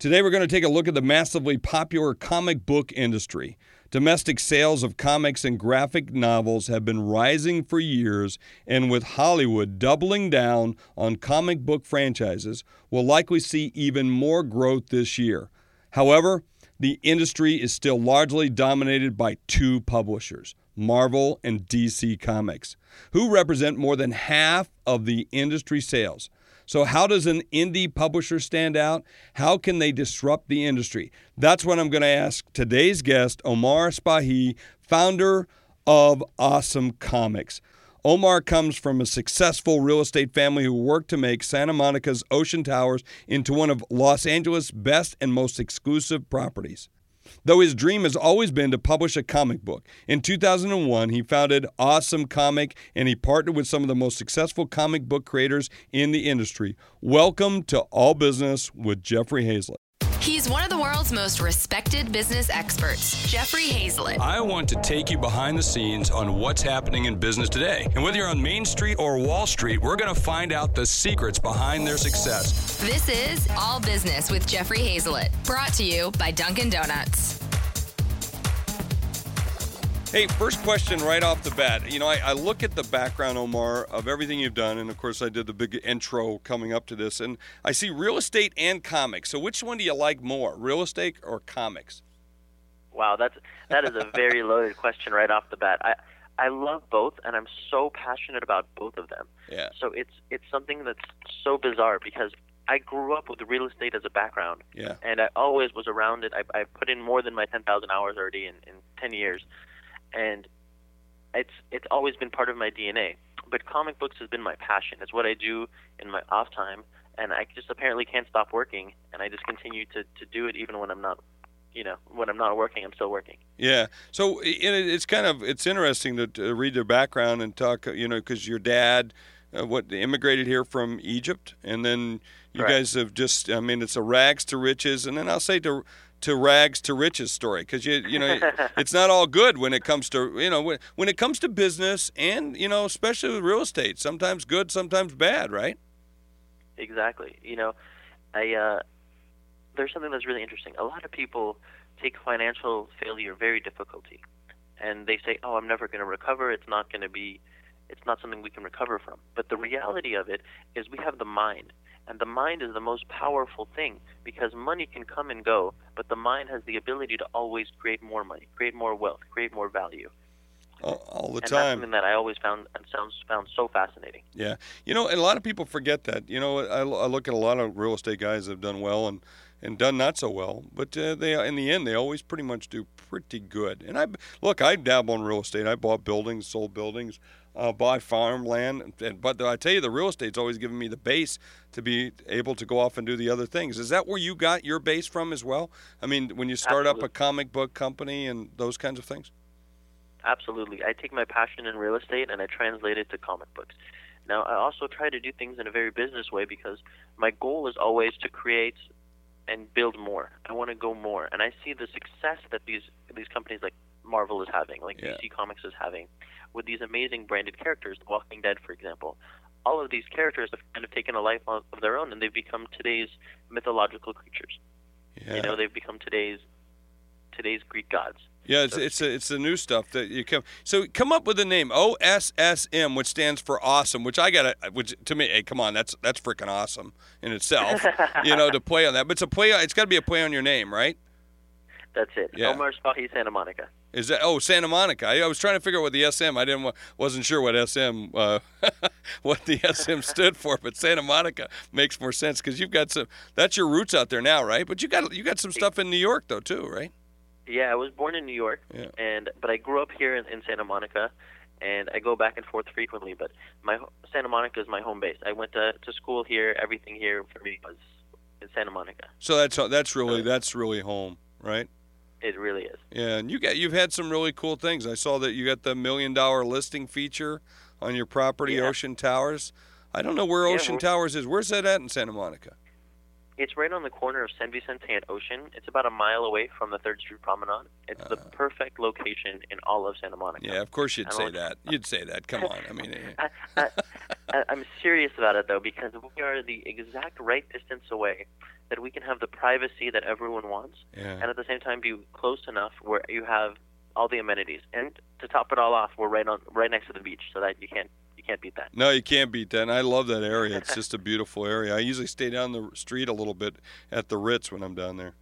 Today, we're going to take a look at the massively popular comic book industry. Domestic sales of comics and graphic novels have been rising for years, and with Hollywood doubling down on comic book franchises, we'll likely see even more growth this year. However, the industry is still largely dominated by two publishers, Marvel and DC Comics, who represent more than half of the industry sales. So, how does an indie publisher stand out? How can they disrupt the industry? That's what I'm going to ask today's guest, Omar Spahi, founder of OSSM Comics. Omar comes from a successful real estate family who worked to make Santa Monica's Ocean Towers into one of Los Angeles' best and most exclusive properties though his dream has always been to publish a comic book. In 2001, he founded OSSM Comic and he partnered with some of the most successful comic book creators in the industry. Welcome to All Business with Jeffrey Hayzlett. He's one of the world's most respected business experts, Jeffrey Hayzlett. I want to take you behind the scenes on what's happening in business today. And whether you're on Main Street or Wall Street, we're going to find out the secrets behind their success. This is All Business with Jeffrey Hayzlett, brought to you by Dunkin' Donuts. Hey, first question right off the bat. You know, I, I, look at the background, Omar, of everything you've done, and of course, I did the big intro coming up to this, and I see real estate and comics. So, which one do you like more, real estate or comics? Wow, that's that is a very loaded question right off the bat. I I love both, and I'm so passionate about both of them. Yeah. So it's it's something that's so bizarre because I grew up with real estate as a background. Yeah. And I always was around it. I, I put in more than my 10,000 hours already in, in 10 years and it's it's always been part of my DNA. But comic books has been my passion. It's what I do in my off time, and I just apparently can't stop working, and I just continue to to do it even when I'm not you know when I'm not working, I'm still working. Yeah. So it's kind of it's interesting to, to read their background and talk. You know, because your dad, uh, what immigrated here from Egypt, and then you guys have just. I mean, it's a rags to riches, and then I'll say to to rags to riches story because you you know it's not all good when it comes to you know when, when it comes to business and you know especially with real estate sometimes good sometimes bad right? Exactly. You know i uh there's something that's really interesting. A lot of people take financial failure very difficulty and they say oh i'm never going to recover. It's not going to be it's not something we can recover from. But the reality of it is we have the mind and the mind is the most powerful thing because money can come and go, but the mind has the ability to always create more money, create more wealth, create more value. All, all the and time. That's something that I always found sounds found so fascinating. Yeah, you know, and a lot of people forget that. You know, I, I look at a lot of real estate guys that have done well and and done not so well, but uh, they in the end they always pretty much do pretty good. And I look, I dabble in real estate. I bought buildings, sold buildings uh, buy farmland. And, but I tell you, the real estate's always given me the base to be able to go off and do the other things. Is that where you got your base from as well? I mean, when you start Absolutely. up a comic book company and those kinds of things? Absolutely. I take my passion in real estate and I translate it to comic books. Now, I also try to do things in a very business way because my goal is always to create and build more. I want to go more, and I see the success that these these companies like Marvel is having, like yeah. DC Comics is having, with these amazing branded characters, The Walking Dead, for example. All of these characters have kind of taken a life of their own, and they've become today's mythological creatures. Yeah. You know, they've become today's today's Greek gods. Yeah, it's it's a, it's the new stuff that you come. So come up with a name OSSM, which stands for awesome. Which I got to, which to me, hey, come on, that's that's freaking awesome in itself. you know, to play on that, but it's a play. It's got to be a play on your name, right? That's it. Yeah. Omar Spahi, Santa Monica. Is that oh Santa Monica? I, I, was trying to figure out what the SM. I didn't wasn't sure what SM uh, what the SM stood for, but Santa Monica makes more sense because you've got some. That's your roots out there now, right? But you got you got some stuff in New York though too, right? Yeah, I was born in New York, yeah. and but I grew up here in, in Santa Monica, and I go back and forth frequently. But my Santa Monica is my home base. I went to to school here. Everything here for me was in Santa Monica. So that's that's really that's really home, right? It really is. Yeah, and you got you've had some really cool things. I saw that you got the million dollar listing feature on your property, yeah. Ocean Towers. I don't know where yeah, Ocean Towers is. Where's that at in Santa Monica? It's right on the corner of San Vicente and Ocean. It's about a mile away from the Third Street Promenade. It's uh, the perfect location in all of Santa Monica. Yeah, of course you'd say that. You'd say that. Come on, I mean. I, I, I'm serious about it though because we are the exact right distance away that we can have the privacy that everyone wants, Yeah. and at the same time be close enough where you have all the amenities. And to top it all off, we're right on right next to the beach, so that you can't you can't beat that. No, you can't beat that. And I love that area. It's just a beautiful area. I usually stay down the street a little bit at the Ritz when I'm down there.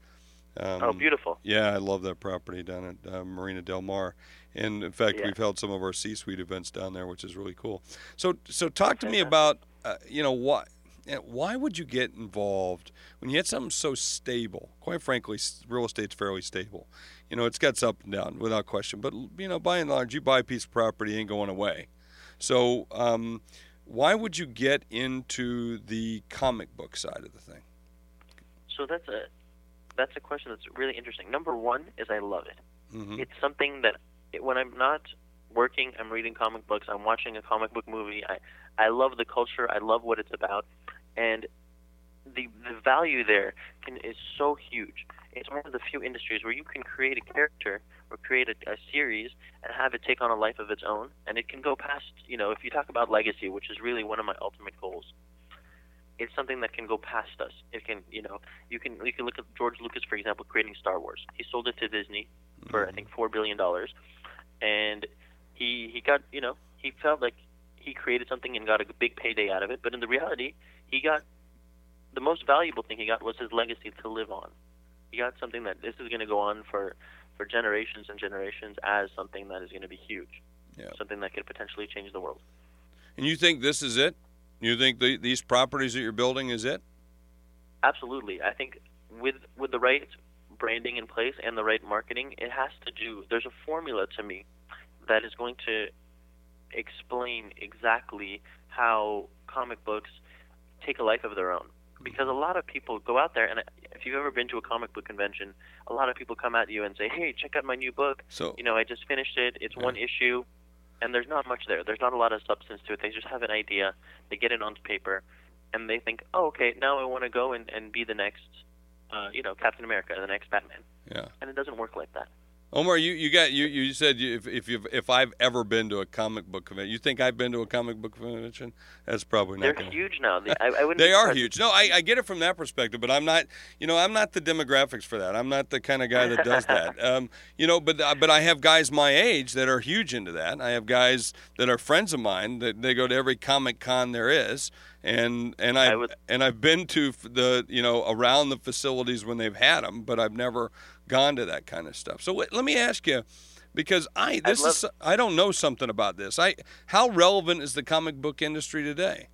Um, oh, beautiful. Yeah, I love that property down at uh, Marina Del Mar. And in fact, Yeah. we've held some of our C-suite events down there, which is really cool. So, so talk to me about, uh, you know, why, eh, why would you get involved when you had something so stable? Quite frankly, real estate's fairly stable. You know, it's got up and down without question. But you know, by and large, you buy a piece of property, it ain't going away. So, um, why would you get into the comic book side of the thing? So that's a that's a question that's really interesting. Number one is I love it. hmm It's something that it, when I'm not working, I'm reading comic books, I'm watching a comic book movie. I I love the culture. I love what it's about, and the the value there can, is so huge. It's one of the few industries where you can create a character or create a, a series and have it take on a life of its own, and it can go past. You know, if you talk about legacy, which is really one of my ultimate goals, it's something that can go past us. It can, you know, you can you can look at George Lucas, for example, creating Star Wars. He sold it to Disney for I mm-hmm. think four billion dollars, and he he got you know he felt like he created something and got a big payday out of it. But in the reality, he got the most valuable thing he got was his legacy to live on. He got something that this is going to go on for for generations and generations as something that is going to be huge, Yeah. something that could potentially change the world. And you think this is it? You think the, these properties that you're building is it? Absolutely. I think with with the right branding in place and the right marketing, it has to do. There's a formula to me that is going to explain exactly how comic books take a life of their own. Because a lot of people go out there, and if you've ever been to a comic book convention, a lot of people come at you and say, "Hey, check out my new book. So You know, I just finished it. It's one issue." And there's not much there. There's not a lot of substance to it. They just have an idea. They get it onto paper, and they think, "Oh, okay, now I want to go and, and be the next, uh, you know, Captain America, the next Batman." yeah, And it doesn't work like that. Omar, you, you got you, you said you, if if you've, if I've ever been to a comic book convention, you think I've been to a comic book convention? That's probably not. They're gonna, huge now. They, I, I. They are huge. No, I, I get it from that perspective, but I'm not. You know, I'm not the demographics for that. I'm not the kind of guy that does that. Um, you know, but but I have guys my age that are huge into that. I have guys that are friends of mine that they go to every comic con there is, and and I, I would- and I've been to the you know around the facilities when they've had them, but I've never gone to that kind of stuff. So let me ask you. Because I this love- is I don't know something about this. I how relevant is the comic book industry today?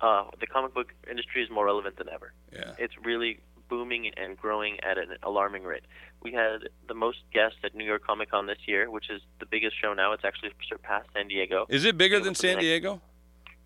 Uh, the comic book industry is more relevant than ever. Yeah. It's really booming and growing at an alarming rate. We had the most guests at New York Comic Con this year, which is the biggest show now. It's actually surpassed San Diego. Is it bigger than San next- Diego?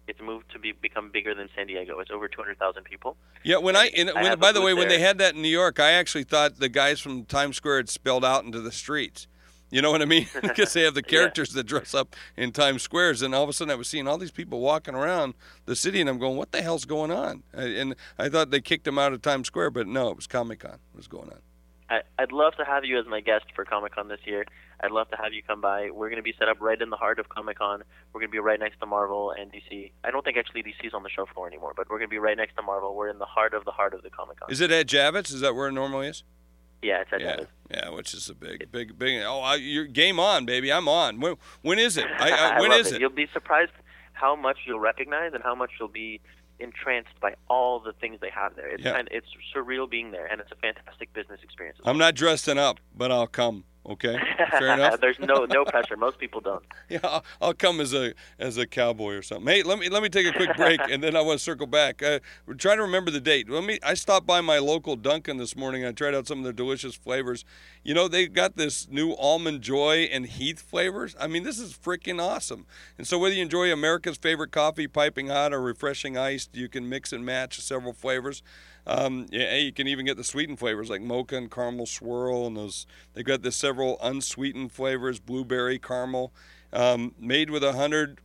It's moved to be become bigger than San Diego. It's over 200,000 people. Yeah, when I, in, I when, by the way, when they had that in New York, I actually thought the guys from Times Square had spilled out into the streets. You know what I mean? Because they have the Yeah. characters that dress up in Times Squares, and all of a sudden I was seeing all these people walking around the city, and I'm going, "What the hell's going on?" And I thought they kicked them out of Times Square, but no, it was Comic Con. was going on? I, I'd love to have you as my guest for Comic Con this year. I'd love to have you come by. We're going to be set up right in the heart of Comic Con. We're going to be right next to Marvel and DC. I don't think actually DC's on the show floor anymore, but we're going to be right next to Marvel. We're in the heart of the heart of the Comic Con. Is it at Javits? Is that where it normally is? Yeah, it's at Yeah, Dallas. yeah, which is a big, big, big. Oh, I, you're game on, baby. I'm on. When, when is it? I, I, I when love is it. it? You'll be surprised how much you'll recognize and how much you'll be entranced by all the things they have there. It's Yeah. kind it's surreal being there, and it's a fantastic business experience. I'm not dressing up, but I'll come. Okay, fair enough. There's no no pressure. Most people don't. Yeah, I'll, I'll come as a as a cowboy or something. Hey, let me let me take a quick break, and then I want to circle back. Uh, we're trying to remember the date. Let me. I stopped by my local Dunkin' this morning. I tried out some of their delicious flavors. You know, they got this new almond joy and Heath flavors. I mean, this is freaking awesome. And so, whether you enjoy America's favorite coffee, piping hot or refreshing iced, you can mix and match several flavors. Um, yeah, you can even get the sweetened flavors like mocha and caramel swirl, and those. They've got the several unsweetened flavors, blueberry, caramel, um, made with 100%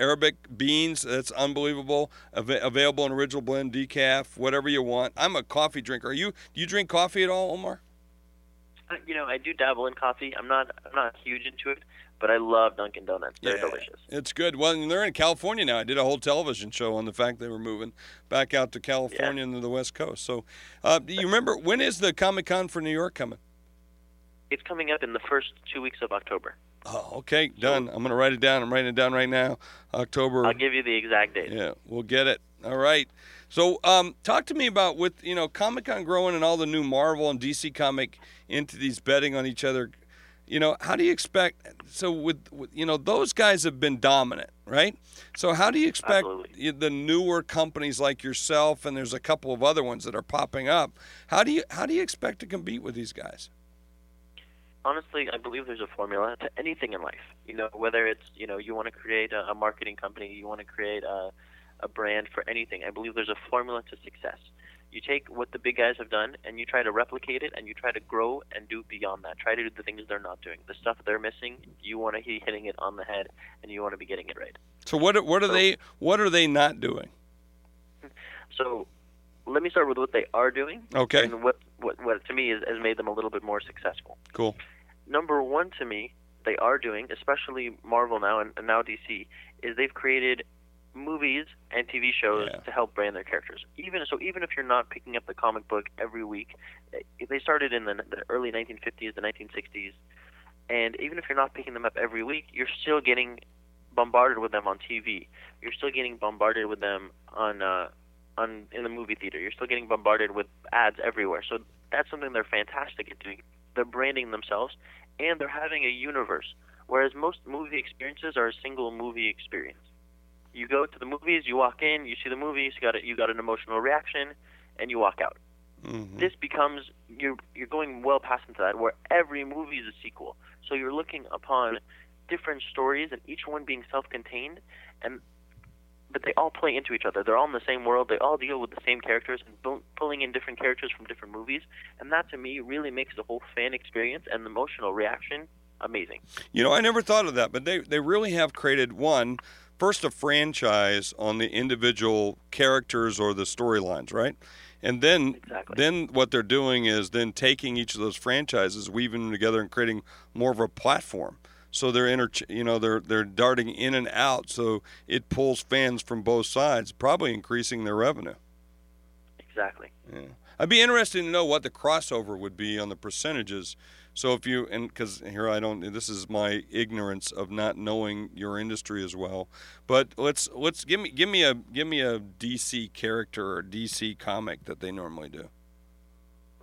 Arabica beans. That's unbelievable. Av- available in original blend, decaf, whatever you want. I'm a coffee drinker. Are you? Do you drink coffee at all, Omar? Uh, You know, I do dabble in coffee. I'm not I'm not huge into it, but I love Dunkin' Donuts. They're delicious. It's good. Well, and they're in California now. I did a whole television show on the fact they were moving back out to California and to the West Coast. So, uh, do you remember when is the Comic Con for New York coming? It's coming up in the first two weeks of October. Oh, okay, done. I'm going to write it down. I'm writing it down right now. October. I'll give you the exact date. Yeah, we'll get it. All right. So, um, talk to me about with you know Comic Con growing and all the new Marvel and DC comic entities betting on each other. You know, how do you expect? So, with, with you know those guys have been dominant, right? So, how do you expect Absolutely. the newer companies like yourself and there's a couple of other ones that are popping up? How do you how do you expect to compete with these guys? honestly, I believe there's a formula to anything in life. You know, whether it's you know you want to create a, a marketing company, you want to create a, a brand for anything. I believe there's a formula to success. You take what the big guys have done and you try to replicate it, and you try to grow and do beyond that. Try to do the things they're not doing, the stuff they're missing. You want to be hitting it on the head, and you want to be getting it right. So, what are- what are So- they what are they not doing? So, let me start with what they are doing, Okay, and what what, what to me is, has made them a little bit more successful. cool. number one to me they are doing, especially Marvel now and, and now DC, is they've created movies and TV shows Yeah. to help brand their characters. Even so, even if you're not picking up the comic book every week, they started in the, the early 1950s, the 1960s, and even if you're not picking them up every week, you're still getting bombarded with them on TV. You're still getting bombarded with them on uh, on in the movie theater. You're still getting bombarded with ads everywhere. So that's something they're fantastic at doing. They're branding themselves, and they're having a universe. Whereas most movie experiences are a single movie experience. You go to the movies, you walk in, you see the movies, you got a, you got an emotional reaction, and you walk out. hmm This becomes you're you're going well past into that, where every movie is a sequel. So you're looking upon different stories, and each one being self-contained, and but they all play into each other. They're all in the same world. They all deal with the same characters and bu- pulling in different characters from different movies. And that to me really makes the whole fan experience and the emotional reaction amazing. You know, I never thought of that, but they, they really have created one, first a franchise on the individual characters or the storylines, right? And then Exactly. then what they're doing is then taking each of those franchises, weaving them together and creating more of a platform. So they're inter, you know, they're they're darting in and out, so it pulls fans from both sides, probably increasing their revenue. Exactly. Yeah. I'd be interested to know what the crossover would be on the percentages. So if you and because here I don't, this is my ignorance of not knowing your industry as well. But let's let's give me give me a give me a DC character or DC comic that they normally do.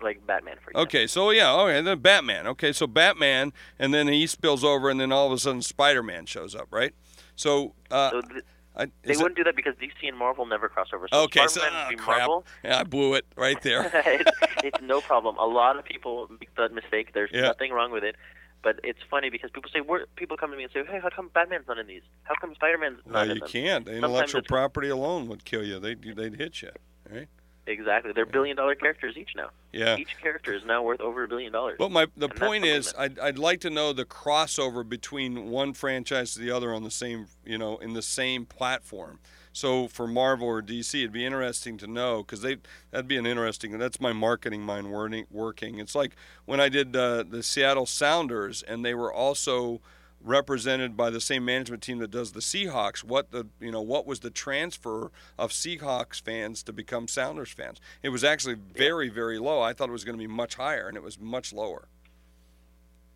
Like Batman, for example. Okay, so yeah, okay, then Batman. Okay, so Batman, and then he spills over, and then all of a sudden Spider-Man shows up, right? So, uh, So th- I, they wouldn't do that because DC and Marvel never cross over. So okay, so oh, be crap, Marvel. yeah, I blew it right there. it's, it's no problem. A lot of people make that mistake. There's Yeah. nothing wrong with it. But it's funny because people say, Where, people come to me and say, hey, how come Batman's not in these? How come Spider-Man's No, not in you them? can't. Intellectual property alone would kill you. They'd they'd hit you, right? Exactly. They're billion-dollar characters each now. Yeah. Each character is now worth over a billion dollars. But my the And point is, I'd, I'd like to know the crossover between one franchise to the other on the same, you know, in the same platform. So for Marvel or DC, it'd be interesting to know because they that'd be an interesting. That's my marketing mind working. It's like when I did uh, the Seattle Sounders, and they were also represented by the same management team that does the Seahawks. What the you know what was the transfer of Seahawks fans to become Sounders fans? It was actually very very low. I thought it was going to be much higher, and it was much lower.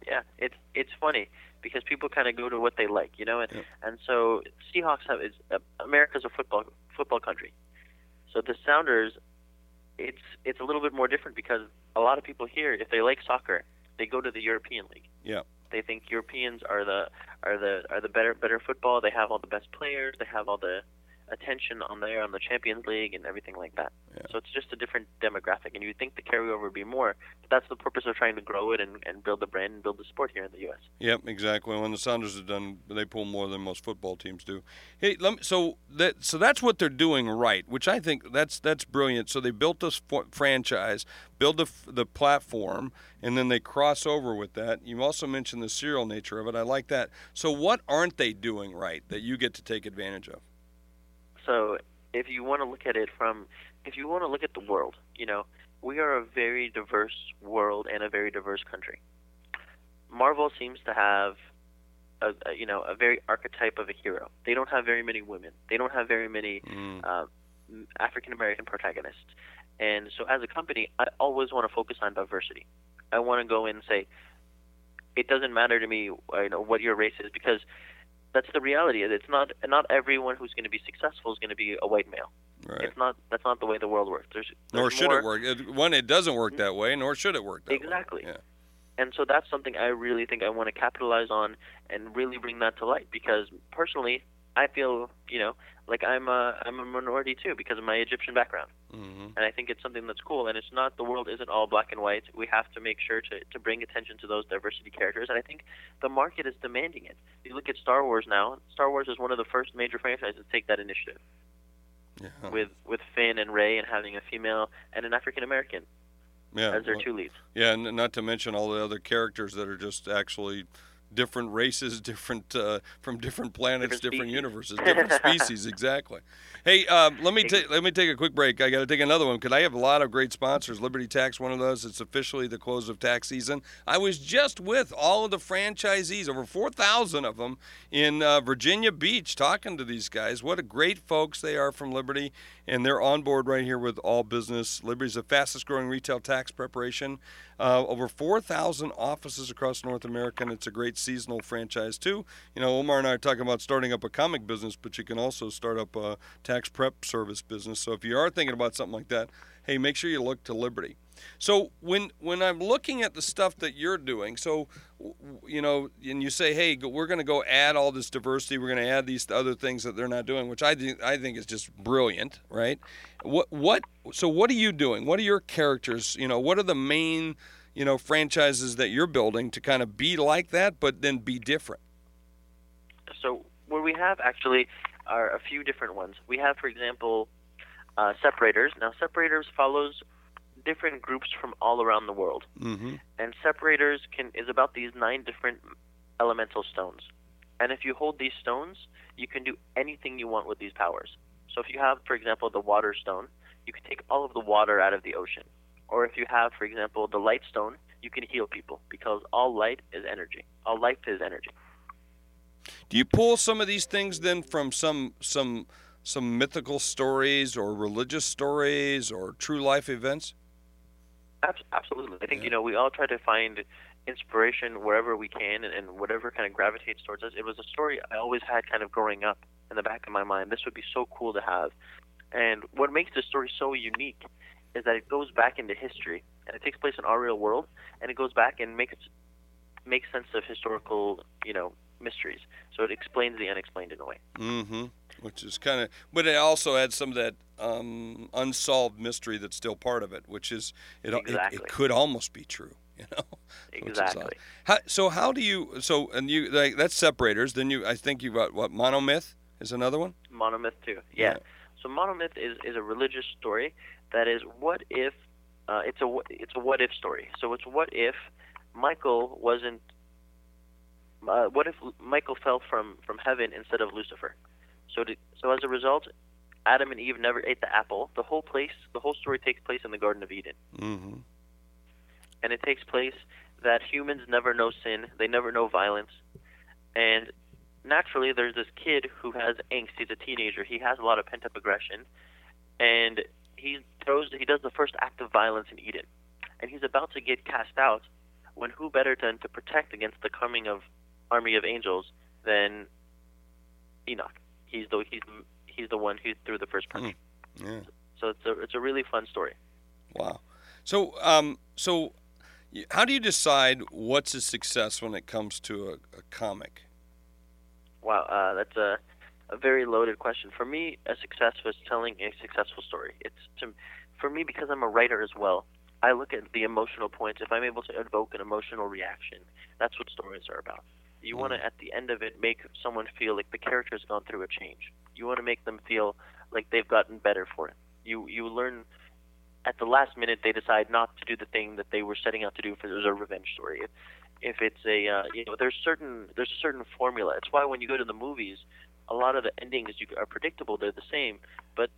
Yeah, it's it's funny because people kind of go to what they like, you know, and Yeah. and so Seahawks have is uh, America's a football football country, so the Sounders, it's it's a little bit more different because a lot of people here, if they like soccer, they go to the European League. Yeah. They think Europeans are the are the are the better better football. They have all the best players. They have all the attention on there on the Champions League and everything like that. Yeah. So it's just a different demographic, and you think the carryover would be more. But that's the purpose of trying to grow it and, and build the brand and build the sport here in the U.S. Yep, exactly. When the Sounders have done, they pull more than most football teams do. Hey, let me, so that so that's what they're doing right, which I think that's that's brilliant. So they built this franchise, build the f- the platform, and then they cross over with that. You also mentioned the serial nature of it. I like that. So what aren't they doing right that you get to take advantage of? So if you want to look at it from, if you want to look at the world, you know, we are a very diverse world and a very diverse country. Marvel seems to have a, a you know a very archetype of a hero. They don't have very many women. They don't have very many Mm. uh, African American protagonists. And so, as a company, I always want to focus on diversity. I want to go in and say, it doesn't matter to me, uh, you know, what your race is, because that's the reality. It's not not everyone who's going to be successful is going to be a white male. Right. It's not. That's not the way the world works. There's, there's Nor should more, it work. One, it doesn't work mm-hmm. that way, nor should it work that Exactly. way. Yeah. And so that's something I really think I want to capitalize on and really bring that to light because personally, I feel you know like I'm a I'm a minority too because of my Egyptian background. hmm and I think it's something that's cool. And it's not the world isn't all black and white. We have to make sure to to bring attention to those diversity characters, and I think the market is demanding it. You look at Star Wars now. Star Wars is one of the first major franchises to take that initiative Yeah. with with Finn and Rey and having a female and an African American yeah. as their well, two leads. Yeah, and not to mention all the other characters that are just actually different races, different uh, from different planets, Different different, universes, different species. Exactly. Hey, um, let me take let me take a quick break. I got to take another one because I have a lot of great sponsors. Liberty Tax, one of those. It's officially the close of tax season. I was just with all of the franchisees, over four thousand of them in uh, Virginia Beach, talking to these guys. What a great folks they are from Liberty, and they're on board right here with all business. Liberty's the fastest growing retail tax preparation. Uh, over 4,000 offices across North America, and it's a great seasonal franchise too. You know, Omar and I are talking about starting up a comic business, but you can also start up a tax prep service business. So if you are thinking about something like that, hey, make sure you look to Liberty. So when when I'm looking at the stuff that you're doing, so you know, and you say, hey, we're going to go add all this diversity, we're going to add these other things that they're not doing, which I think I think is just brilliant, right? What what so what are you doing? What are your characters? You know, what are the main you know franchises that you're building to kind of be like that, but then be different? So what we have actually are a few different ones. We have, for example, uh, separators. Now separators follows different groups from all around the world. Mm-hmm. and separators can is about these nine different elemental stones. And if you hold these stones, you can do anything you want with these powers. So if you have, for example, the water stone, you can take all of the water out of the ocean. Or if you have, for example, the light stone, you can heal people because all light is energy. All life is energy. Do you pull some of these things then from some some some mythical stories or religious stories or true life events? Absolutely. I think Yeah. you know we all try to find inspiration wherever we can, and, and whatever kind of gravitates towards us. It was a story I always had kind of growing up in the back of my mind. This would be so cool to have. And what makes this story so unique is that it goes back into history, and it takes place in our real world, and it goes back and makes makes sense of historical, you know, mysteries. So it explains the unexplained in a way. Mm-hmm. Which is kind of, but it also adds some of that um, unsolved mystery that's still part of it, which is it, it- it, could almost be true, you know. Which is odd. Exactly. How, so how do you? So and you like that's separators. Then you, I think you've got what monomyth is another one. Monomyth too. Yeah. Yeah. So monomyth is, is a religious story that is what if uh, it's a it's a what if story. So it's what if Michael wasn't uh, what if Michael fell from from heaven instead of Lucifer. So to, so as a result, Adam and Eve never ate the apple. The whole place the whole story takes place in the Garden of Eden, Mm-hmm. and it takes place that humans never know sin. They never know violence, and naturally there's this kid who has angst. He's a teenager. He has a lot of pent up aggression, and he throws. He does the first act of violence in Eden, and he's about to get cast out. When who better than to protect against the coming of army of angels than Enoch? He's the he's he's the one who threw the first punch. Yeah. So it's a it's a really fun story. Wow. So, um, so how do you decide what's a success when it comes to a, a comic? Wow, uh, that's a a very loaded question. For me, a success was telling a successful story. It's to, for me because I'm a writer as well. I look at the emotional points. If I'm able to evoke an emotional reaction, that's what stories are about. You want to, at the end of it, make someone feel like the character's gone through a change. You want to make them feel like they've gotten better for it. You you learn at the last minute they decide not to do the thing that they were setting out to do. For there's a revenge story. If, if it's a uh, you know there's certain there's a certain formula. It's why when you go to the movies, a lot of the endings you are predictable. They're the same, but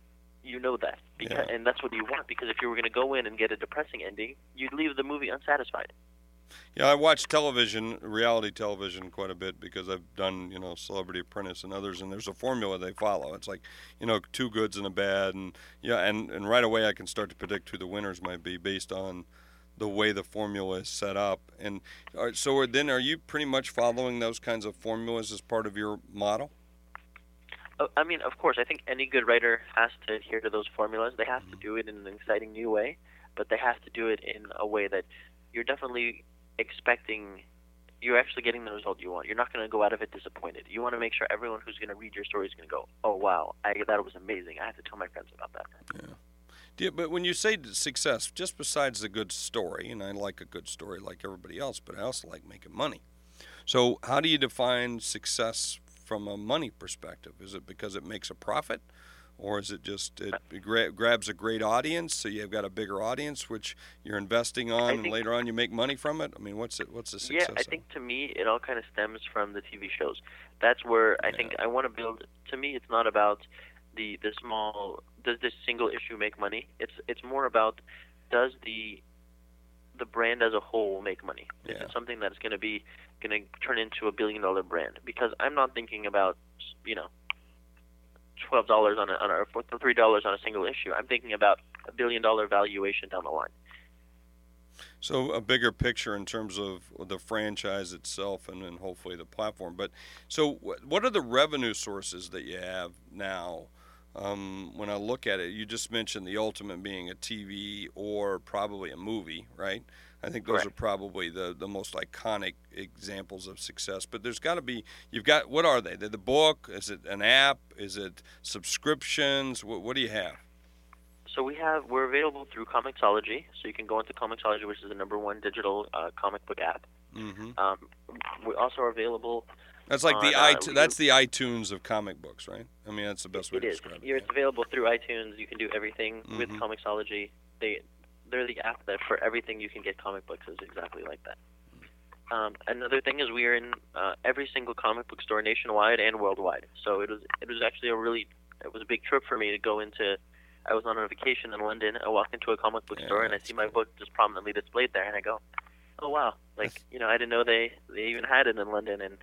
you know that, because, Yeah. and that's what you want. Because if you were going to go in and get a depressing ending, you'd leave the movie unsatisfied. Yeah, I watch television, reality television, quite a bit because I've done, you know, Celebrity Apprentice and others, and there's a formula they follow. It's like, you know, two goods and a bad, and yeah, and and right away I can start to predict who the winners might be based on the way the formula is set up. And so, then, are you pretty much following those kinds of formulas as part of your model? Uh, I mean, of course, I think any good writer has to adhere to those formulas. They have to do it in an exciting new way, but they have to do it in a way that you're definitely expecting. You're actually getting the result you want. You're not going to go out of it disappointed. You want to make sure everyone who's going to read your story is going to go, "Oh wow, I, that was amazing! I have to tell my friends about that." Yeah. you, but when you say success, just besides the good story, and I like a good story like everybody else, but I also like making money. So, how do you define success from a money perspective? Is it because it makes a profit, or is it just it gra- grabs a great audience, so you've got a bigger audience which you're investing on, and later on you make money from it? I mean, what's it? What's the success? Yeah? I of think to me it all kind of stems from the TV shows. That's where I think I want to build. To me, it's not about the the small. Does this single issue make money? It's it's more about does the the brand as a whole will make money? Is Yeah. it something that's going to be going to turn into a billion dollar brand? Because I'm not thinking about you know twelve dollars on a on a or three dollars on a single issue. I'm thinking about a billion dollar valuation down the line. So a bigger picture in terms of the franchise itself, and then hopefully the platform. But so, what are the revenue sources that you have now? Um, when I look at it, you just mentioned the ultimate being a TV or probably a movie, right? I think those Correct. are probably the, the most iconic examples of success. But there's got to be you've got what are they? They're the book? Is it an app? Is it subscriptions? What, what do you have? So we have we're available through Comixology. So you can go into Comixology, which is the number one digital uh, comic book app. hmm Um, we also are available. That's like the on, iTunes. That's the iTunes of comic books, right? I mean, that's the best way It to is. describe it. You're, yeah. It's available through iTunes. You can do everything with Mhm. Comixology. They they're the app that for everything you can get comic books is exactly like that. Um, another thing is we are in uh, every single comic book store nationwide and worldwide. So it was it was actually a really it was a big trip for me to go into. I was on a vacation in London. I walked into a comic book Yeah, store and I see my book just prominently displayed there, and I go, "Oh wow!" Like you know, I didn't know they they even had it in London, and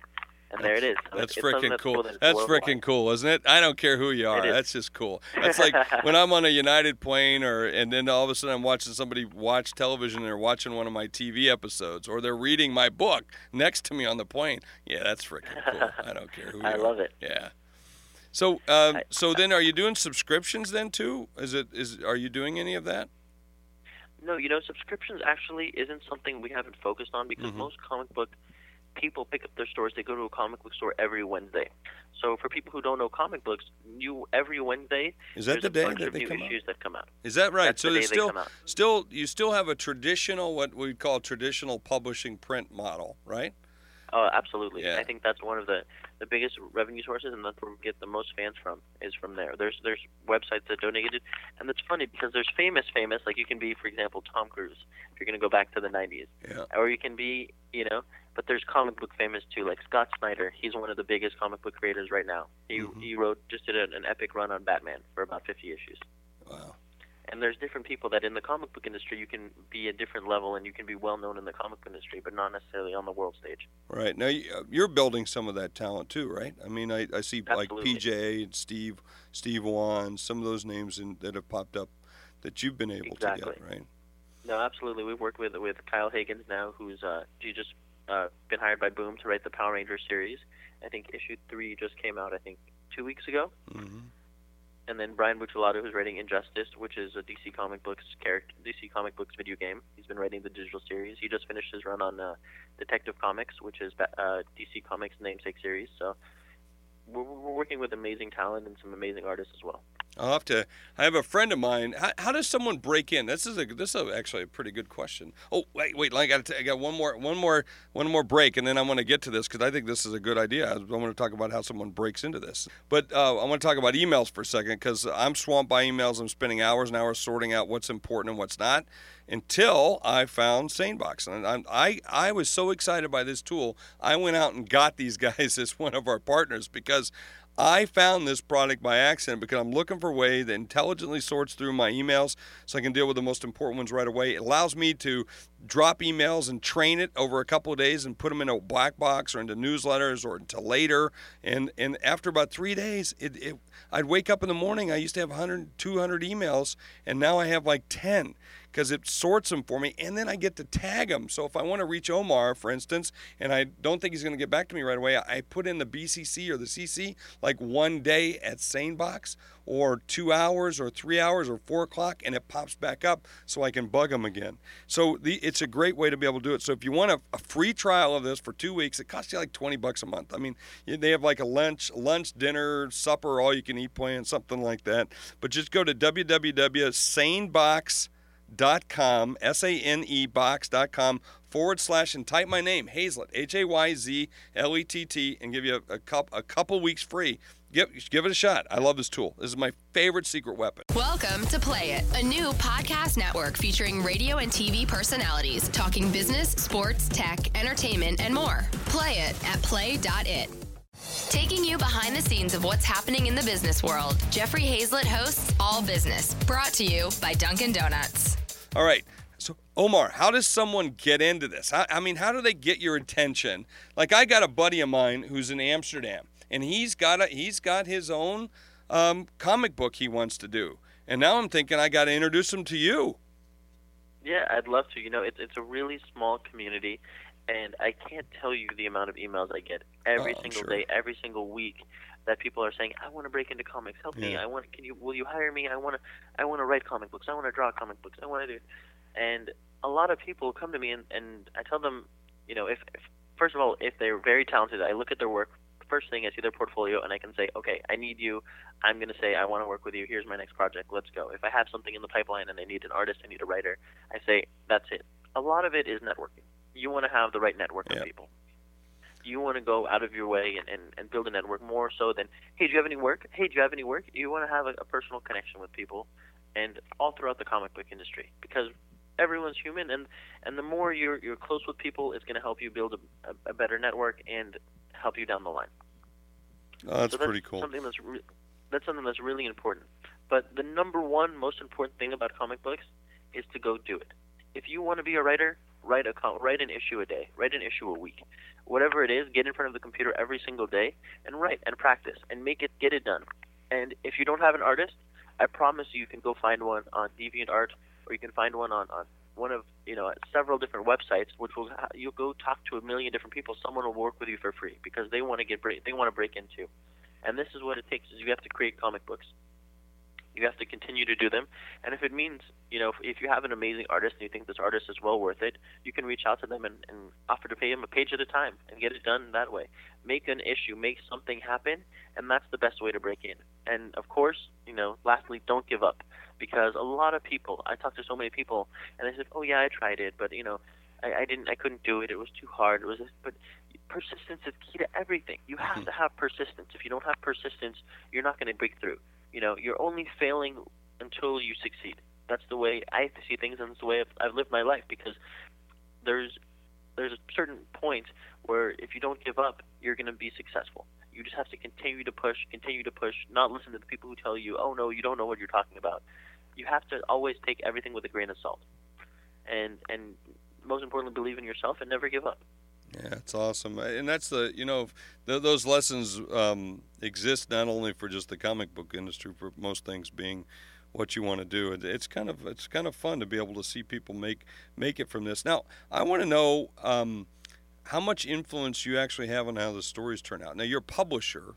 and there it is. So That's freaking cool. that That's freaking cool, isn't it? I don't care who you are. That's just cool. That's like when I'm on a United plane, or and then all of a sudden I'm watching somebody watch television. and They're watching one of my TV episodes, or they're reading my book next to me on the plane. Yeah, that's freaking cool. I don't care who you I are. love it. Yeah. So, um, so then, are you doing subscriptions then too? Is it is are you doing any of that? No, you know, subscriptions actually isn't something we haven't focused on because Mhm. most comic book people pick up their stores. They go to a comic book store every Wednesday. So for people who don't know comic books, new every Wednesday Is that the day that they new come out? that come out. Is that right? That's so the there's still come out. still you still have a traditional what we call traditional publishing print model, right? Oh, absolutely. Yeah. I think that's one of the the biggest revenue sources, and that's where we get the most fans from is from there. There's there's websites that donate it, and it's funny because there's famous famous like you can be, for example, Tom Cruise if you're going to go back to the 90s. Yeah. or you can be, you know, but there's comic book famous too, like Scott Snyder. He's one of the biggest comic book creators right now. He Mhm. he wrote just did an, an epic run on Batman for about 50 issues. Wow. And there's different people that in the comic book industry you can be a different level and you can be well known in the comic book industry, but not necessarily on the world stage. Right now, you- uh, you're building some of that talent too, right? I mean, I, I see like Absolutely. PJ and Steve, Steve Wan, some of those names in, that have popped up that you've been able to get, right? No, absolutely. We've worked with with Kyle Higgins now, who's uh, he just uh, been hired by Boom to write the Power Rangers series. I think issue three just came out. I think two weeks ago. hmm and then Brian Buccellato, who's writing Injustice, which is a DC comic books character, DC comic books video game. He's been writing the digital series. He just finished his run on uh, Detective Comics, which is uh, DC Comics namesake series. So we're, we're working with amazing talent and some amazing artists as well. I'll have to. I have a friend of mine. How, how does someone break in? This is a this is actually a pretty good question. Oh wait, wait. I got I got one more one more one more break, and then I want to get to this because I think this is a good idea. I want to talk about how someone breaks into this. But uh, I want to talk about emails for a second because I'm swamped by emails. I'm spending hours and hours sorting out what's important and what's not. Until I found SaneBox, and I'm, I I was so excited by this tool. I went out and got these guys as one of our partners because I found this product by accident because I'm looking for a way that intelligently sorts through my emails so I can deal with the most important ones right away. It allows me to drop emails and train it over a couple of days and put them in a black box or into newsletters or into later. And and after about three days, it, it I'd wake up in the morning. I used to have 100, 200 emails, and now I have like 10 because it sorts them for me, and then I get to tag them. So if I want to reach Omar, for instance, and I don't think he's going to get back to me right away, I put in the BCC or the CC like one day at SaneBox, or two hours, or three hours, or four o'clock, and it pops back up so I can bug them again. So the, it's a great way to be able to do it. So if you want a, a free trial of this for two weeks, it costs you like 20 bucks a month. I mean, they have like a lunch, lunch, dinner, supper, all you can eat plan, something like that. But just go to www.sanebox.com dot com s-a-n-e box dot com forward slash and type my name Hayzlett h-a-y-z-l-e-t-t and give you a, a, cup, a couple weeks free. Give, give it a shot. I love this tool. This is my favorite secret weapon. Welcome to Play.it a new podcast network featuring radio and tv personalities talking business sports tech entertainment and more. Play it at play.it Taking you behind the scenes of what's happening in the business world, Jeffrey Hayzlett hosts All Business, brought to you by Dunkin' Donuts. All right. So, Omar, how does someone get into this? I, I mean, how do they get your attention? Like, I got a buddy of mine who's in Amsterdam, and he's got a he's got his own um, comic book he wants to do, and now I'm thinking I got to introduce him to you. Yeah, I'd love to. You know, it's it's a really small community, and I can't tell you the amount of emails I get every oh, single sure. day, every single week that people are saying, "I want to break into comics. Help me. I want. Can you? Will you hire me? I want to. I want to write comic books. I want to draw comic books. I want to do." And a lot of people come to me, and and I tell them, you know, if, if first of all, if they're very talented, I look at their work. First thing, I see their portfolio, and I can say, "Okay, I need you. I'm going to say I want to work with you. Here's my next project. Let's go." If I have something in the pipeline and I need an artist, I need a writer, I say, "That's it." A lot of it is networking. You want to have the right network Yeah. of people you want to go out of your way and, and, and build a network more so than, hey, do you have any work? Hey, do you have any work? You want to have a, a personal connection with people, and all throughout the comic book industry because everyone's human, and and the more you're you're close with people, it's going to help you build a, a, better network and help you down the line. Oh, that's so that's pretty cool. Something that's re- that's something that's really important. But the number one most important thing about comic books is to go do it. If you want to be a writer, write a write an issue a day, write an issue a week, whatever it is. Get in front of the computer every single day and write and practice and make it get it done. And if you don't have an artist, I promise you, you can go find one on DeviantArt or you can find one on, on one of you know several different websites, which will you'll go talk to a million different people. Someone will work with you for free because they want to get break, they want to break into. And this is what it takes: is you have to create comic books. You have to continue to do them, and if it means, you know, if, if you have an amazing artist and you think this artist is well worth it, you can reach out to them and, and offer to pay them a page at a time and get it done that way. Make an issue, make something happen, and that's the best way to break in. And of course, you know, lastly, don't give up because a lot of people, I talked to so many people, and they said, "Oh yeah, I tried it, but you know, I, I didn't, I couldn't do it. It was too hard. It was, this, but persistence is key to everything. You have mm-hmm. to have persistence. If you don't have persistence, you're not going to break through. You know, you're only failing until you succeed. That's the way I see things, and it's the way I've, I've lived my life. Because there's there's a certain point where if you don't give up, you're going to be successful. You just have to continue to push, continue to push, not listen to the people who tell you, "Oh no, you don't know what you're talking about." You have to always take everything with a grain of salt, and and most importantly, believe in yourself and never give up. Yeah, it's awesome, and that's the you know th- those lessons um, exist not only for just the comic book industry, for most things being what you want to do. It, it's kind of it's kind of fun to be able to see people make make it from this. Now, I want to know um, how much influence you actually have on how the stories turn out. Now, you're a publisher.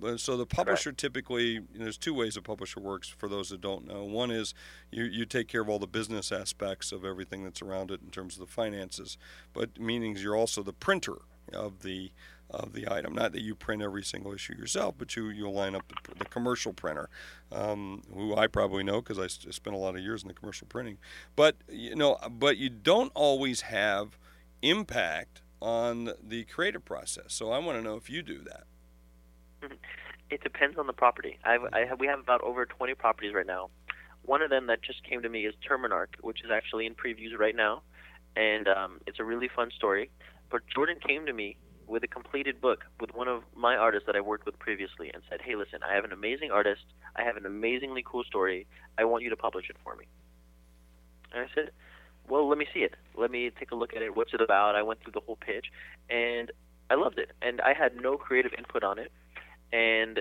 But so the publisher typically, you know, there's two ways a publisher works. For those that don't know, one is you you take care of all the business aspects of everything that's around it in terms of the finances, but meanings you're also the printer of the of the item. Not that you print every single issue yourself, but you you line up the, the commercial printer, um, who I probably know because I spent a lot of years in the commercial printing. But you know, but you don't always have impact on the creative process. So I want to know if you do that. It depends on the property. I've, I have, we have about over 20 properties right now. One of them that just came to me is Terminarch, which is actually in previews right now, and um, it's a really fun story. But Jordan came to me with a completed book with one of my artists that I worked with previously and said, "Hey, listen, I have an amazing artist. I have an amazingly cool story. I want you to publish it for me." And I said, "Well, let me see it. Let me take a look at it. What's it about?" I went through the whole pitch, and I loved it. And I had no creative input on it, and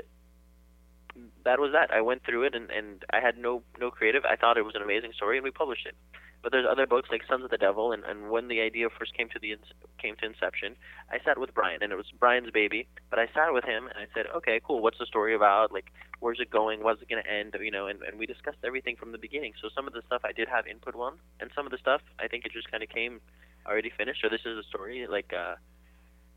that was that. I went through it, and and I had no no creative. I thought it was an amazing story, and we published it. But there's other books like Sons of the Devil, and, and when the idea first came to the came to inception, I sat with Brian, and it was Brian's baby. But I sat with him, and I said, okay, cool. What's the story about? Like, where's it going? What's it going to end? You know, and, and we discussed everything from the beginning. So some of the stuff I did have input on, and some of the stuff I think it just kind of came already finished. So this is a story like. uh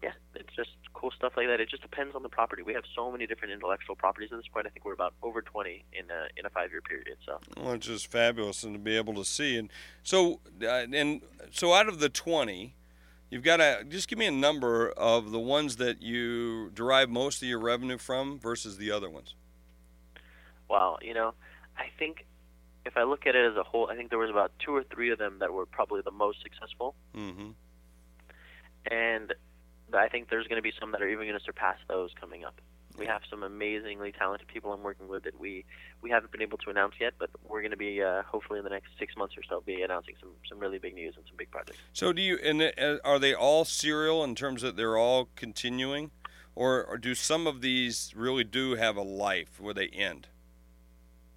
yeah, it's just cool stuff like that. It just depends on the property. We have so many different intellectual properties at this point. I think we're about over 20 in a in a five year period. So, well, it's just fabulous and to be able to see. And so, uh, and so out of the 20, you've got to just give me a number of the ones that you derive most of your revenue from versus the other ones. Wow, you know, I think if I look at it as a whole, I think there was about two or three of them that were probably the most successful. Mm-hmm. And I think there's going to be some that are even going to surpass those coming up. We have some amazingly talented people I'm working with that we we haven't been able to announce yet, but we're going to be uh, hopefully in the next six months or so be announcing some some really big news and some big projects. So do you and uh, are they all serial in terms that they're all continuing, or, or do some of these really do have a life where they end?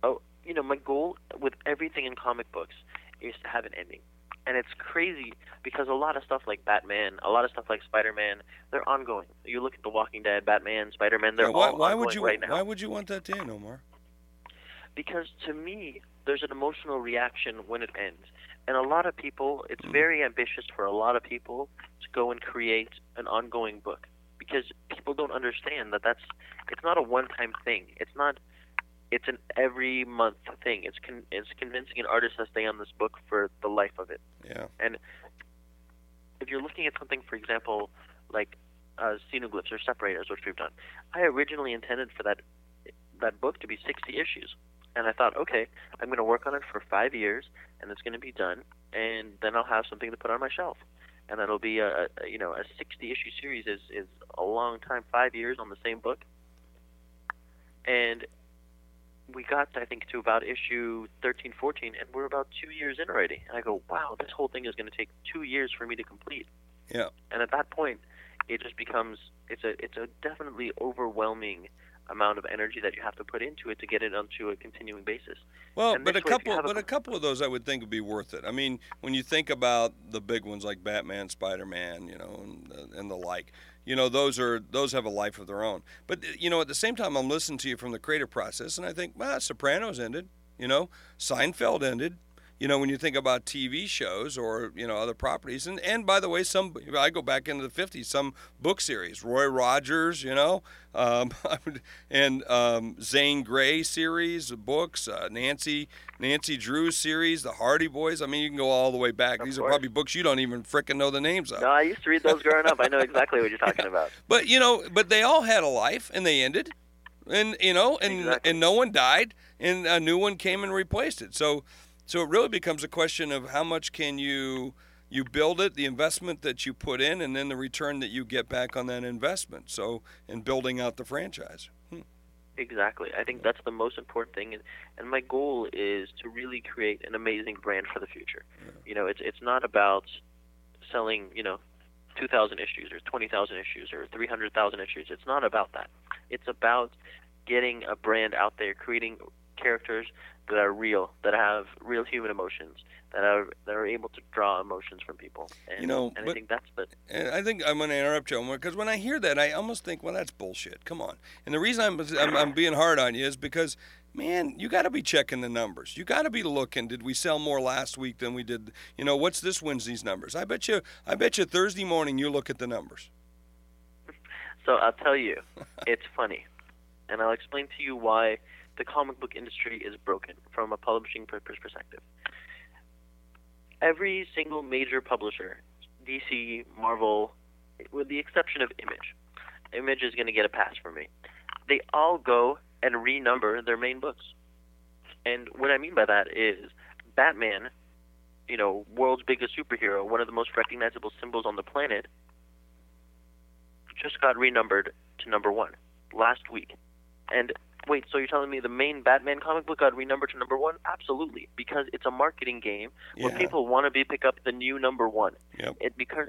Oh, you know, my goal with everything in comic books is to have an ending and it's crazy because a lot of stuff like Batman, a lot of stuff like Spider-Man, they're ongoing. You look at The Walking Dead, Batman, Spider-Man, they're yeah, why, all why ongoing would you, right now. Why would you want that to end, Omar? Because to me, there's an emotional reaction when it ends. And a lot of people, it's Mm. very ambitious for a lot of people to go and create an ongoing book because people don't understand that that's it's not a one-time thing. It's not it's an every month thing. It's con- it's convincing an artist to stay on this book for the life of it. Yeah. And if you're looking at something, for example, like uh, Xenoglyphs or Separators, which we've done, I originally intended for that that book to be 60 issues, and I thought, okay, I'm going to work on it for five years, and it's going to be done, and then I'll have something to put on my shelf, and that'll be a, a you know a 60 issue series is is a long time, five years on the same book, and we got I think to about issue 13, 14, and we're about two years in already. And I go, wow, this whole thing is going to take two years for me to complete. Yeah. And at that point, it just becomes it's a it's a definitely overwhelming amount of energy that you have to put into it to get it onto a continuing basis. Well, but a couple, have a- but a couple of those I would think would be worth it. I mean, when you think about the big ones like Batman, Spider Man, you know, and, uh, and the like, you know, those are those have a life of their own. But uh, you know, at the same time, I'm listening to you from the creative process, and I think, well, Sopranos ended, you know, Seinfeld ended. You know, when you think about TV shows or you know other properties, and and by the way, some I go back into the '50s, some book series, Roy Rogers, you know, um, and um, Zane Grey series of books, uh, Nancy Nancy Drew series, the Hardy Boys. I mean, you can go all the way back. Of These are probably books you don't even frickin' know the names of. No, I used to read those growing up. I know exactly what you're talking about. But you know, but they all had a life, and they ended, and you know, and Exactly. and no one died, and a new one came and replaced it. So, so it really becomes a question of how much can you you build it, the investment that you put in, and then the return that you get back on that investment. So, in building out the franchise. Hmm. Exactly. I think that's the most important thing, and, and my goal is to really create an amazing brand for the future. You know, it's it's not about selling you know, two thousand issues or twenty thousand issues or three hundred thousand issues. It's not about that. It's about getting a brand out there, creating characters that are real, that have real human emotions, that are that are able to draw emotions from people. And, You know, and but- I think that's the And I think I'm going to interrupt you because when I hear that, I almost think, well, that's bullshit. Come on. And the reason I'm, I'm, I'm being hard on you is because, man, you got to be checking the numbers. You got to be looking. Did we sell more last week than we did? You know, what's this Wednesday's numbers? I bet you. I bet you Thursday morning you look at the numbers. So I'll tell you, it's funny, and I'll explain to you why the comic book industry is broken from a publishing perspective. Every single major publisher, DC, Marvel, with the exception of Image, Image is going to get a pass from me. They all go and renumber their main books, and what I mean by that is Batman, you know, world's biggest superhero, one of the most recognizable symbols on the planet just got renumbered to number one last week. And wait, so you're telling me the main Batman comic book got renumbered to number one? Absolutely, because it's a marketing game where Yeah. people want to be pick up the new number one. Yep. It because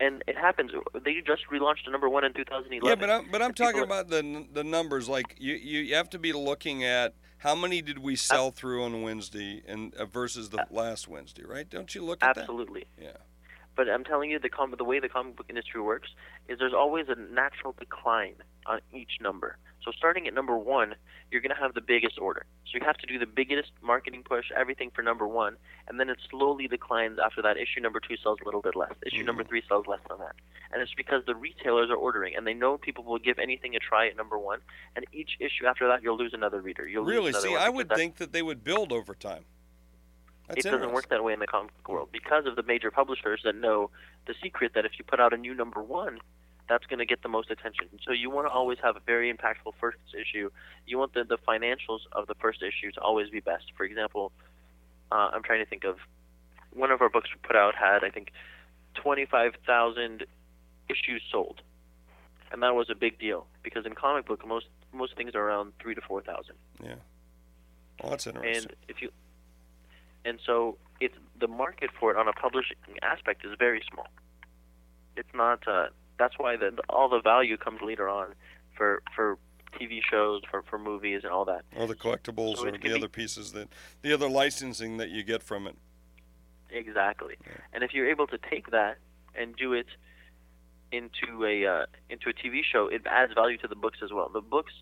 and it happens. They just relaunched the number one in 2011. Yeah, but I'm but I'm talking are- about the the numbers. Like you, you you have to be looking at how many did we sell through on Wednesday and uh, versus the last Wednesday, right? Don't you look at absolutely. that? Yeah. But I'm telling you, the com- the way the comic book industry works is there's always a natural decline on each number. So starting at number one, you're going to have the biggest order. So you have to do the biggest marketing push, everything for number one, and then it slowly declines after that. Issue number two sells a little bit less. Issue number mm. three sells less than that. And it's because the retailers are ordering, and they know people will give anything a try at number one. And each issue after that, you'll lose another reader. You'll lose Really? See, I would think that they would build over time. That's it doesn't work that way in the comic book world because of the major publishers that know the secret that if you put out a new number one, that's going to get the most attention. So you want to always have a very impactful first issue. You want the, the financials of the first issue to always be best. For example, uh, I'm trying to think of one of our books we put out had I think 25,000 issues sold, and that was a big deal because in comic book most most things are around three to four thousand. Yeah. Well, that's interesting. and if you and so it's the market for it on a publishing aspect is very small it's not uh that's why the, the all the value comes later on for for tv shows for for movies and all that or the collectibles so or the be- other pieces that the other licensing that you get from it. exactly and if you're able to take that and do it into a uh, into a tv show it adds value to the books as well the books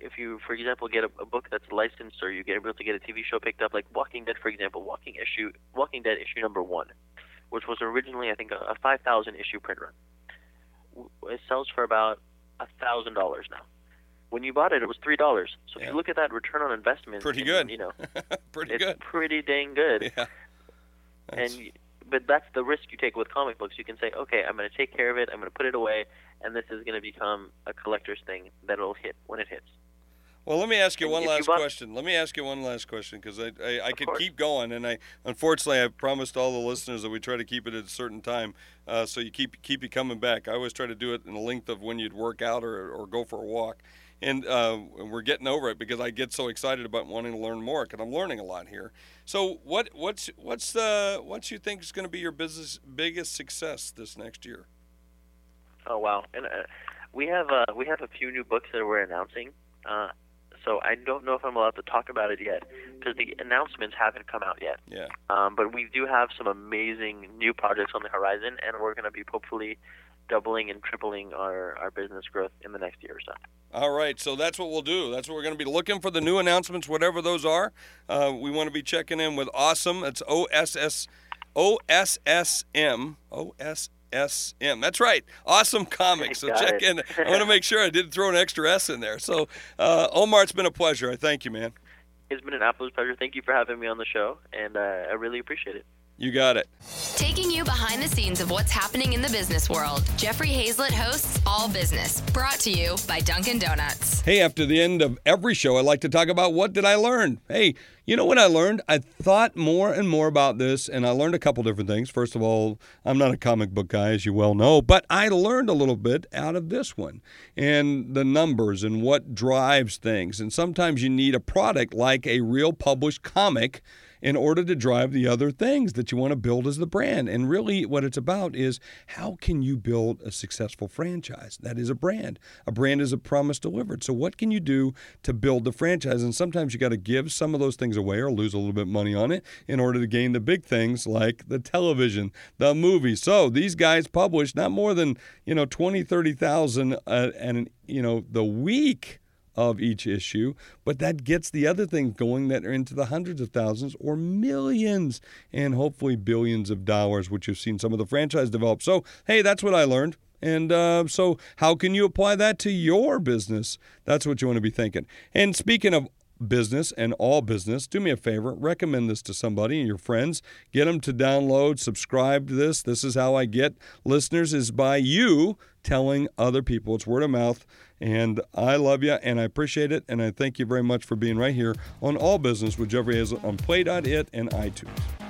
if you, for example, get a, a book that's licensed, or you get able to get a TV show picked up, like Walking Dead, for example, Walking issue, Walking Dead issue number one, which was originally I think a, a five thousand issue print run. It sells for about a thousand dollars now. When you bought it, it was three dollars. So if you look at that return on investment, Pretty good. You know, Pretty it's good. pretty dang good. Yeah. That's- And but that's the risk you take with comic books. You can say, okay, I'm going to take care of it. I'm going to put it away, and this is going to become a collector's thing that'll hit when it hits. Well, let me ask you And one you last question. Let me ask you one last question because I, I, I could course. keep going, and I unfortunately I promised all the listeners that we try to keep it at a certain time, uh, so you keep keep you coming back. I always try to do it in the length of when you'd work out or, or go for a walk, and uh, we're getting over it because I get so excited about wanting to learn more because I'm learning a lot here. So what what's what's the what you think is going to be your business biggest success this next year? Oh wow! And uh, we have uh, we have a few new books that we're announcing. Uh, so I don't know if I'm allowed to talk about it yet because the announcements haven't come out yet. Yeah. Um, but we do have some amazing new projects on the horizon, and we're going to be hopefully doubling and tripling our, our business growth in the next year or so. All right, so that's what we'll do. That's what we're going to be looking for the new announcements, whatever those are. Uh, we want to be checking in with OSSM. It's O S S O S S M O S S M. That's right, OSSM Comics. So check it. in. I want to make sure I didn't throw an extra S in there. So uh, Omar, it's been a pleasure. I thank you, man. It's been an absolute pleasure. Thank you for having me on the show, and uh, I really appreciate it. You got it. Taking you behind the scenes of what's happening in the business world, Jeffrey Hayzlett hosts All Business, brought to you by Dunkin' Donuts. Hey, after the end of every show, I like to talk about what did I learn. Hey, you know what I learned? I thought more and more about this, and I learned a couple different things. First of all, I'm not a comic book guy, as you well know, but I learned a little bit out of this one and the numbers and what drives things. And sometimes you need a product like a real published comic in order to drive the other things that you want to build as the brand. And really, what it's about is how can you build a successful franchise? That is a brand. A brand is a promise delivered. So, what can you do to build the franchise? And sometimes you got to give some of those things away or lose a little bit of money on it in order to gain the big things like the television, the movie. So, these guys publish not more than, you know, 20, 30,000 uh, and, you know, the week of each issue, but that gets the other things going that are into the hundreds of thousands or millions and hopefully billions of dollars, which you've seen some of the franchise develop. So, hey, that's what I learned. And uh, so, how can you apply that to your business? That's what you want to be thinking. And speaking of business and all business, do me a favor, recommend this to somebody and your friends. Get them to download, subscribe to this. This is how I get listeners is by you telling other people. It's word of mouth. And I love you and I appreciate it. And I thank you very much for being right here on All Business with Jeffrey Hayzlett on Play.it and iTunes.